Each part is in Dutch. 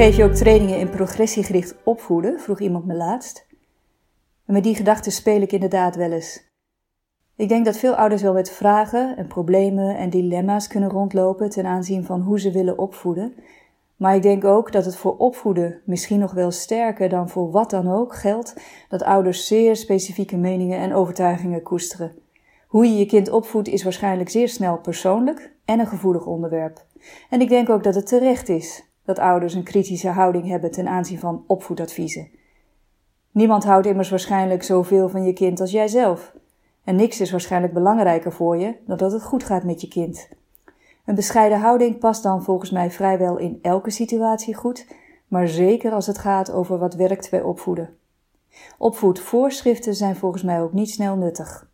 Geef je ook trainingen in progressiegericht opvoeden? vroeg iemand me laatst. En met die gedachte speel ik inderdaad wel eens. Ik denk dat veel ouders wel met vragen en problemen en dilemma's kunnen rondlopen ten aanzien van hoe ze willen opvoeden. Maar ik denk ook dat het voor opvoeden misschien nog wel sterker dan voor wat dan ook geldt dat ouders zeer specifieke meningen en overtuigingen koesteren. Hoe je je kind opvoedt is waarschijnlijk zeer snel persoonlijk en een gevoelig onderwerp. En ik denk ook dat het terecht is dat ouders een kritische houding hebben ten aanzien van opvoedadviezen. Niemand houdt immers waarschijnlijk zoveel van je kind als jijzelf. En niks is waarschijnlijk belangrijker voor je dan dat het goed gaat met je kind. Een bescheiden houding past dan volgens mij vrijwel in elke situatie goed, maar zeker als het gaat over wat werkt bij opvoeden. Opvoedvoorschriften zijn volgens mij ook niet snel nuttig.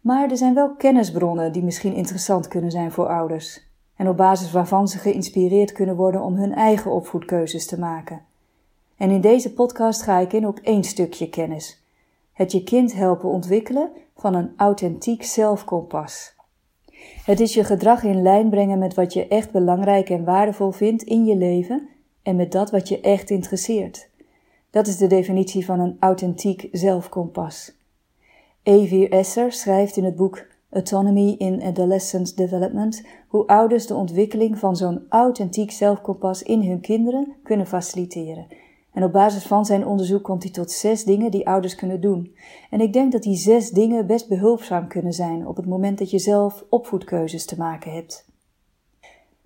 Maar er zijn wel kennisbronnen die misschien interessant kunnen zijn voor ouders en op basis waarvan ze geïnspireerd kunnen worden om hun eigen opvoedkeuzes te maken. En in deze podcast ga ik in op één stukje kennis: het je kind helpen ontwikkelen van een authentiek zelfkompas. Het is je gedrag in lijn brengen met wat je echt belangrijk en waardevol vindt in je leven en met dat wat je echt interesseert. Dat is de definitie van een authentiek zelfkompas. Evie Esser schrijft in het boek Autonomy in Adolescent Development hoe ouders de ontwikkeling van zo'n authentiek zelfkompas in hun kinderen kunnen faciliteren. En op basis van zijn onderzoek komt hij tot zes dingen die ouders kunnen doen. En ik denk dat die zes dingen best behulpzaam kunnen zijn op het moment dat je zelf opvoedkeuzes te maken hebt.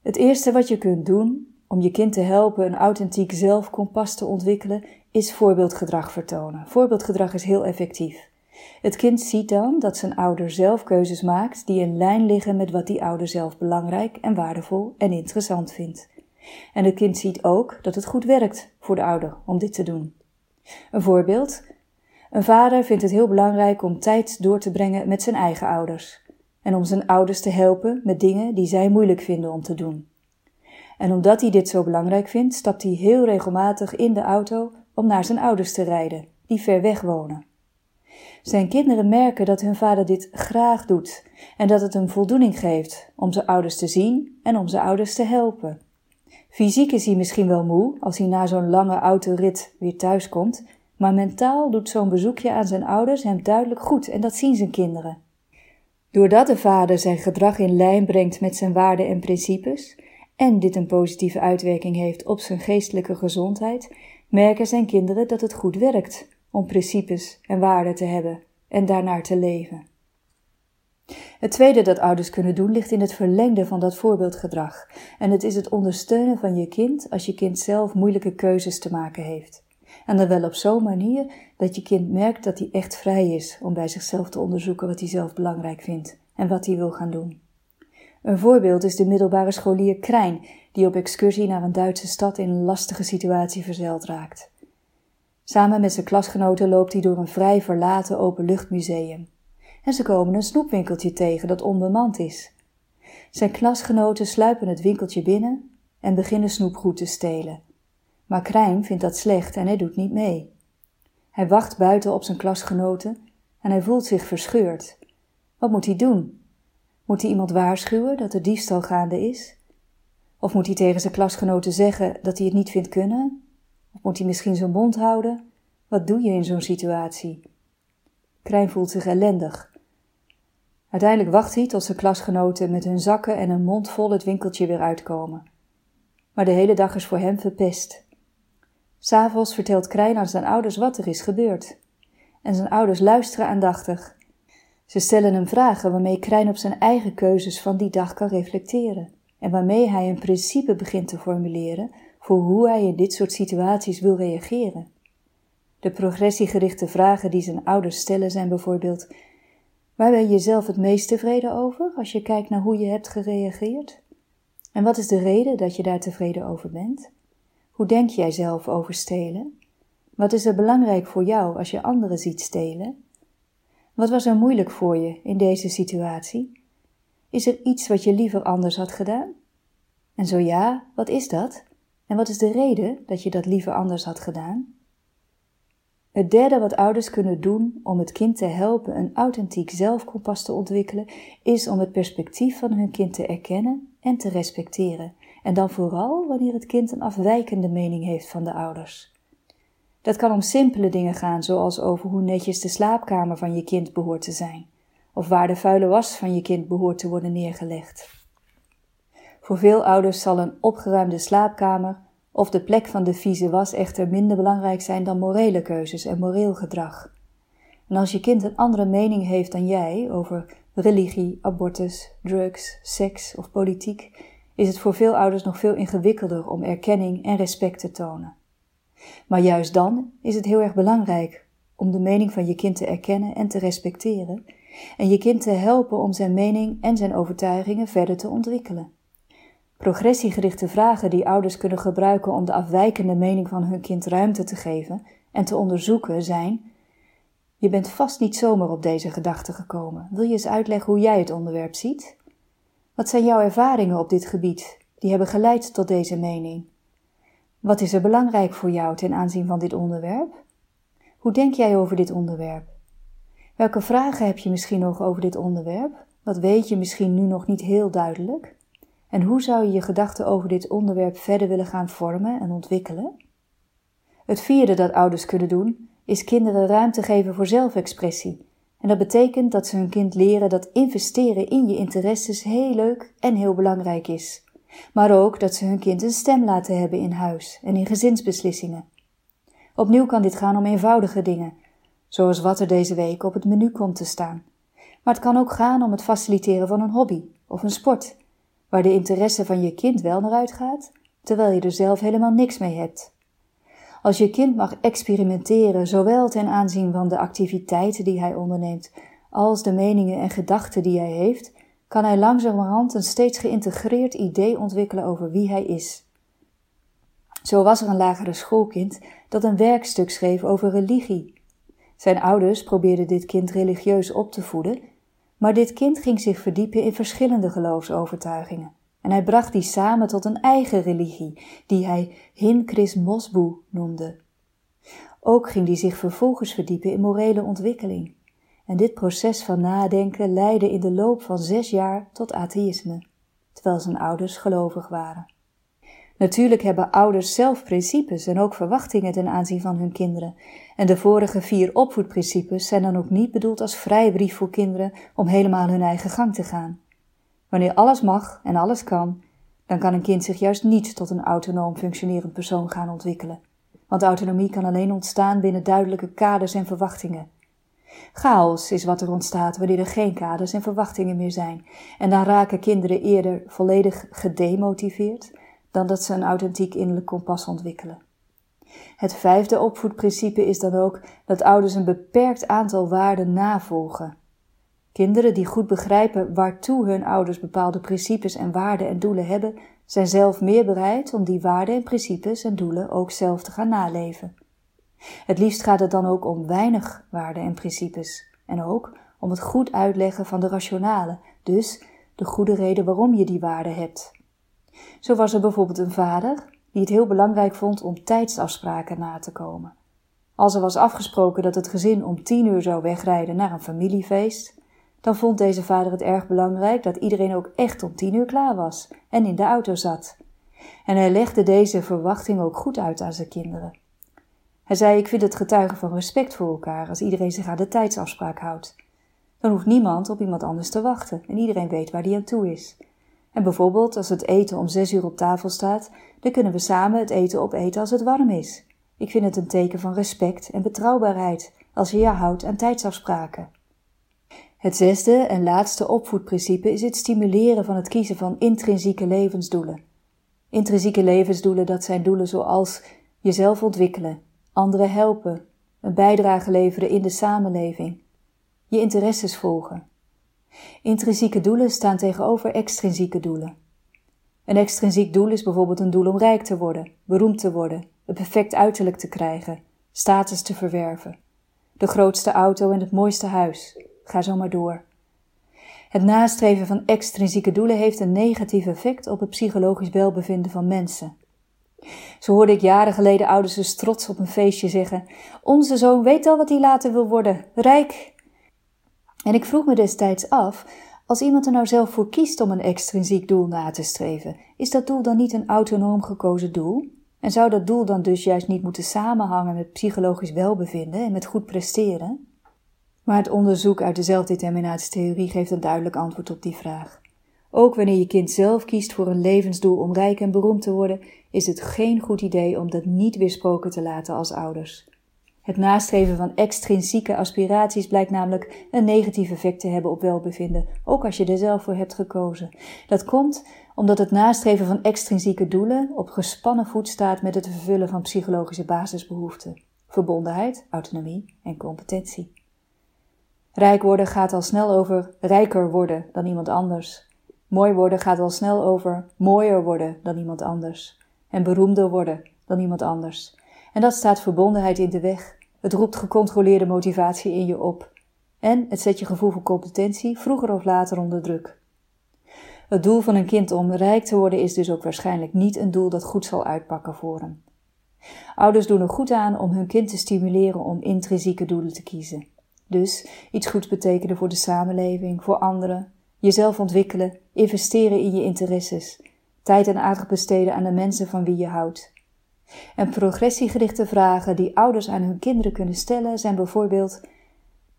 Het eerste wat je kunt doen om je kind te helpen een authentiek zelfkompas te ontwikkelen, is voorbeeldgedrag vertonen. Voorbeeldgedrag is heel effectief. Het kind ziet dan dat zijn ouder zelf keuzes maakt die in lijn liggen met wat die ouder zelf belangrijk en waardevol en interessant vindt. En het kind ziet ook dat het goed werkt voor de ouder om dit te doen. Een voorbeeld. Een vader vindt het heel belangrijk om tijd door te brengen met zijn eigen ouders en om zijn ouders te helpen met dingen die zij moeilijk vinden om te doen. En omdat hij dit zo belangrijk vindt, stapt hij heel regelmatig in de auto om naar zijn ouders te rijden, die ver weg wonen. Zijn kinderen merken dat hun vader dit graag doet en dat het hem voldoening geeft om zijn ouders te zien en om zijn ouders te helpen. Fysiek is hij misschien wel moe als hij na zo'n lange autorit weer thuis komt, maar mentaal doet zo'n bezoekje aan zijn ouders hem duidelijk goed en dat zien zijn kinderen. Doordat de vader zijn gedrag in lijn brengt met zijn waarden en principes, en dit een positieve uitwerking heeft op zijn geestelijke gezondheid, merken zijn kinderen dat het goed werkt om principes en waarden te hebben en daarnaar te leven. Het tweede dat ouders kunnen doen ligt in het verlengde van dat voorbeeldgedrag en het is het ondersteunen van je kind als je kind zelf moeilijke keuzes te maken heeft. En dan wel op zo'n manier dat je kind merkt dat hij echt vrij is om bij zichzelf te onderzoeken wat hij zelf belangrijk vindt en wat hij wil gaan doen. Een voorbeeld is de middelbare scholier Krijn, die op excursie naar een Duitse stad in een lastige situatie verzeild raakt. Samen met zijn klasgenoten loopt hij door een vrij verlaten openluchtmuseum. En ze komen een snoepwinkeltje tegen dat onbemand is. Zijn klasgenoten sluipen het winkeltje binnen en beginnen snoepgoed te stelen. Maar Krijn vindt dat slecht en hij doet niet mee. Hij wacht buiten op zijn klasgenoten en hij voelt zich verscheurd. Wat moet hij doen? Moet hij iemand waarschuwen dat er diefstal gaande is? Of moet hij tegen zijn klasgenoten zeggen dat hij het niet vindt kunnen of moet hij misschien zijn mond houden? Wat doe je in zo'n situatie? Krijn voelt zich ellendig. Uiteindelijk wacht hij tot zijn klasgenoten met hun zakken en een mond vol het winkeltje weer uitkomen. Maar de hele dag is voor hem verpest. S'avonds vertelt Krijn aan zijn ouders wat er is gebeurd. En zijn ouders luisteren aandachtig. Ze stellen hem vragen waarmee Krijn op zijn eigen keuzes van die dag kan reflecteren en waarmee hij een principe begint te formuleren voor hoe hij in dit soort situaties wil reageren. De progressiegerichte vragen die zijn ouders stellen zijn bijvoorbeeld: Waar ben je zelf het meest tevreden over als je kijkt naar hoe je hebt gereageerd? En wat is de reden dat je daar tevreden over bent? Hoe denk jij zelf over stelen? Wat is er belangrijk voor jou als je anderen ziet stelen? Wat was er moeilijk voor je in deze situatie? Is er iets wat je liever anders had gedaan? En zo ja, wat is dat? En wat is de reden dat je dat liever anders had gedaan? Het derde wat ouders kunnen doen om het kind te helpen een authentiek zelfkompas te ontwikkelen, is om het perspectief van hun kind te erkennen en te respecteren En dan vooral wanneer het kind een afwijkende mening heeft van de ouders. Dat kan om simpele dingen gaan, zoals over hoe netjes de slaapkamer van je kind behoort te zijn, of waar de vuile was van je kind behoort te worden neergelegd. Voor veel ouders zal een opgeruimde slaapkamer of de plek van de vieze was echter minder belangrijk zijn dan morele keuzes en moreel gedrag. En als je kind een andere mening heeft dan jij over religie, abortus, drugs, seks of politiek, is het voor veel ouders nog veel ingewikkelder om erkenning en respect te tonen. Maar juist dan is het heel erg belangrijk om de mening van je kind te erkennen en te respecteren en je kind te helpen om zijn mening en zijn overtuigingen verder te ontwikkelen. Progressiegerichte vragen die ouders kunnen gebruiken om de afwijkende mening van hun kind ruimte te geven en te onderzoeken zijn: Je bent vast niet zomaar op deze gedachte gekomen. Wil je eens uitleggen hoe jij het onderwerp ziet? Wat zijn jouw ervaringen op dit gebied die hebben geleid tot deze mening? Wat is er belangrijk voor jou ten aanzien van dit onderwerp? Hoe denk jij over dit onderwerp? Welke vragen heb je misschien nog over dit onderwerp? Wat weet je misschien nu nog niet heel duidelijk? En hoe zou je je gedachten over dit onderwerp verder willen gaan vormen en ontwikkelen? Het vierde dat ouders kunnen doen, is kinderen ruimte geven voor zelfexpressie. En dat betekent dat ze hun kind leren dat investeren in je interesses heel leuk en heel belangrijk is. Maar ook dat ze hun kind een stem laten hebben in huis en in gezinsbeslissingen. Opnieuw kan dit gaan om eenvoudige dingen, zoals wat er deze week op het menu komt te staan. Maar het kan ook gaan om het faciliteren van een hobby of een sport waar de interesse van je kind wel naar uitgaat, terwijl je er zelf helemaal niks mee hebt. Als je kind mag experimenteren, zowel ten aanzien van de activiteiten die hij onderneemt, als de meningen en gedachten die hij heeft, kan hij langzamerhand een steeds geïntegreerd idee ontwikkelen over wie hij is. Zo was er een lagere schoolkind dat een werkstuk schreef over religie. Zijn ouders probeerden dit kind religieus op te voeden maar dit kind ging zich verdiepen in verschillende geloofsovertuigingen. En hij bracht die samen tot een eigen religie, die hij Hin Chris Mosbu noemde. Ook ging hij zich vervolgens verdiepen in morele ontwikkeling. En dit proces van nadenken leidde in de loop van zes jaar tot atheïsme, terwijl zijn ouders gelovig waren. Natuurlijk hebben ouders zelf principes en ook verwachtingen ten aanzien van hun kinderen. En de vorige vier opvoedprincipes zijn dan ook niet bedoeld als vrijbrief voor kinderen om helemaal hun eigen gang te gaan. Wanneer alles mag en alles kan, dan kan een kind zich juist niet tot een autonoom functionerend persoon gaan ontwikkelen. Want autonomie kan alleen ontstaan binnen duidelijke kaders en verwachtingen. Chaos is wat er ontstaat wanneer er geen kaders en verwachtingen meer zijn. En dan raken kinderen eerder volledig gedemotiveerd dan dat ze een authentiek innerlijk kompas ontwikkelen. Het vijfde opvoedprincipe is dan ook dat ouders een beperkt aantal waarden navolgen. Kinderen die goed begrijpen waartoe hun ouders bepaalde principes en waarden en doelen hebben, zijn zelf meer bereid om die waarden en principes en doelen ook zelf te gaan naleven. Het liefst gaat het dan ook om weinig waarden en principes en ook om het goed uitleggen van de rationale, dus de goede reden waarom je die waarden hebt. Zo was er bijvoorbeeld een vader die het heel belangrijk vond om tijdsafspraken na te komen. Als er was afgesproken dat het gezin om tien uur zou wegrijden naar een familiefeest, dan vond deze vader het erg belangrijk dat iedereen ook echt om tien uur klaar was en in de auto zat. En hij legde deze verwachting ook goed uit aan zijn kinderen. Hij zei: Ik vind het getuigen van respect voor elkaar als iedereen zich aan de tijdsafspraak houdt. Dan hoeft niemand op iemand anders te wachten en iedereen weet waar die aan toe is. En bijvoorbeeld als het eten om zes uur op tafel staat, dan kunnen we samen het eten opeten als het warm is. Ik vind het een teken van respect en betrouwbaarheid als je je houdt aan tijdsafspraken. Het zesde en laatste opvoedprincipe is het stimuleren van het kiezen van intrinsieke levensdoelen. Intrinsieke levensdoelen, dat zijn doelen zoals jezelf ontwikkelen, anderen helpen, een bijdrage leveren in de samenleving, je interesses volgen, Intrinsieke doelen staan tegenover extrinsieke doelen. Een extrinsiek doel is bijvoorbeeld een doel om rijk te worden, beroemd te worden, een perfect uiterlijk te krijgen, status te verwerven, de grootste auto en het mooiste huis. Ga zo maar door. Het nastreven van extrinsieke doelen heeft een negatief effect op het psychologisch welbevinden van mensen. Zo hoorde ik jaren geleden ouders dus trots op een feestje zeggen: Onze zoon weet al wat hij later wil worden: rijk, en ik vroeg me destijds af, Als iemand er nou zelf voor kiest om een extrinsiek doel na te streven, is dat doel dan niet een autonoom gekozen doel? En zou dat doel dan dus juist niet moeten samenhangen met psychologisch welbevinden en met goed presteren? Maar het onderzoek uit de zelfdeterminatietheorie geeft een duidelijk antwoord op die vraag. Ook wanneer je kind zelf kiest voor een levensdoel om rijk en beroemd te worden, is het geen goed idee om dat niet weersproken te laten als ouders. Het nastreven van extrinsieke aspiraties blijkt namelijk een negatief effect te hebben op welbevinden, ook als je er zelf voor hebt gekozen. Dat komt omdat het nastreven van extrinsieke doelen op gespannen voet staat met het vervullen van psychologische basisbehoeften: verbondenheid, autonomie en competentie. Rijk worden gaat al snel over rijker worden dan iemand anders. Mooi worden gaat al snel over mooier worden dan iemand anders. En beroemder worden dan iemand anders. En dat staat verbondenheid in de weg. Het roept gecontroleerde motivatie in je op. En het zet je gevoel voor competentie vroeger of later onder druk. Het doel van een kind om rijk te worden is dus ook waarschijnlijk niet een doel dat goed zal uitpakken voor hem. Ouders doen er goed aan om hun kind te stimuleren om intrinsieke doelen te kiezen. Dus iets goeds betekenen voor de samenleving, voor anderen, jezelf ontwikkelen, investeren in je interesses, tijd en aandacht besteden aan de mensen van wie je houdt. En progressiegerichte vragen die ouders aan hun kinderen kunnen stellen zijn bijvoorbeeld: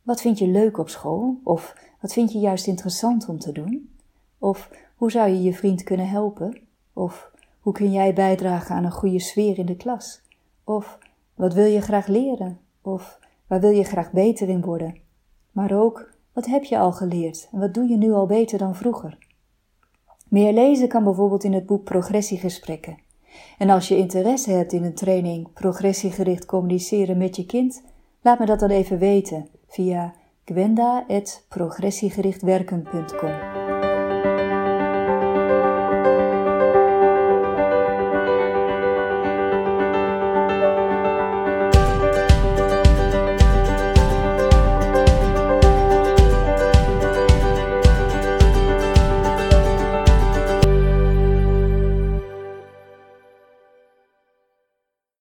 Wat vind je leuk op school? Of wat vind je juist interessant om te doen? Of hoe zou je je vriend kunnen helpen? Of hoe kun jij bijdragen aan een goede sfeer in de klas? Of wat wil je graag leren? Of waar wil je graag beter in worden? Maar ook wat heb je al geleerd en wat doe je nu al beter dan vroeger? Meer lezen kan bijvoorbeeld in het boek Progressiegesprekken. En als je interesse hebt in een training progressiegericht communiceren met je kind, laat me dat dan even weten via gwenda.progressiegerichtwerken.com.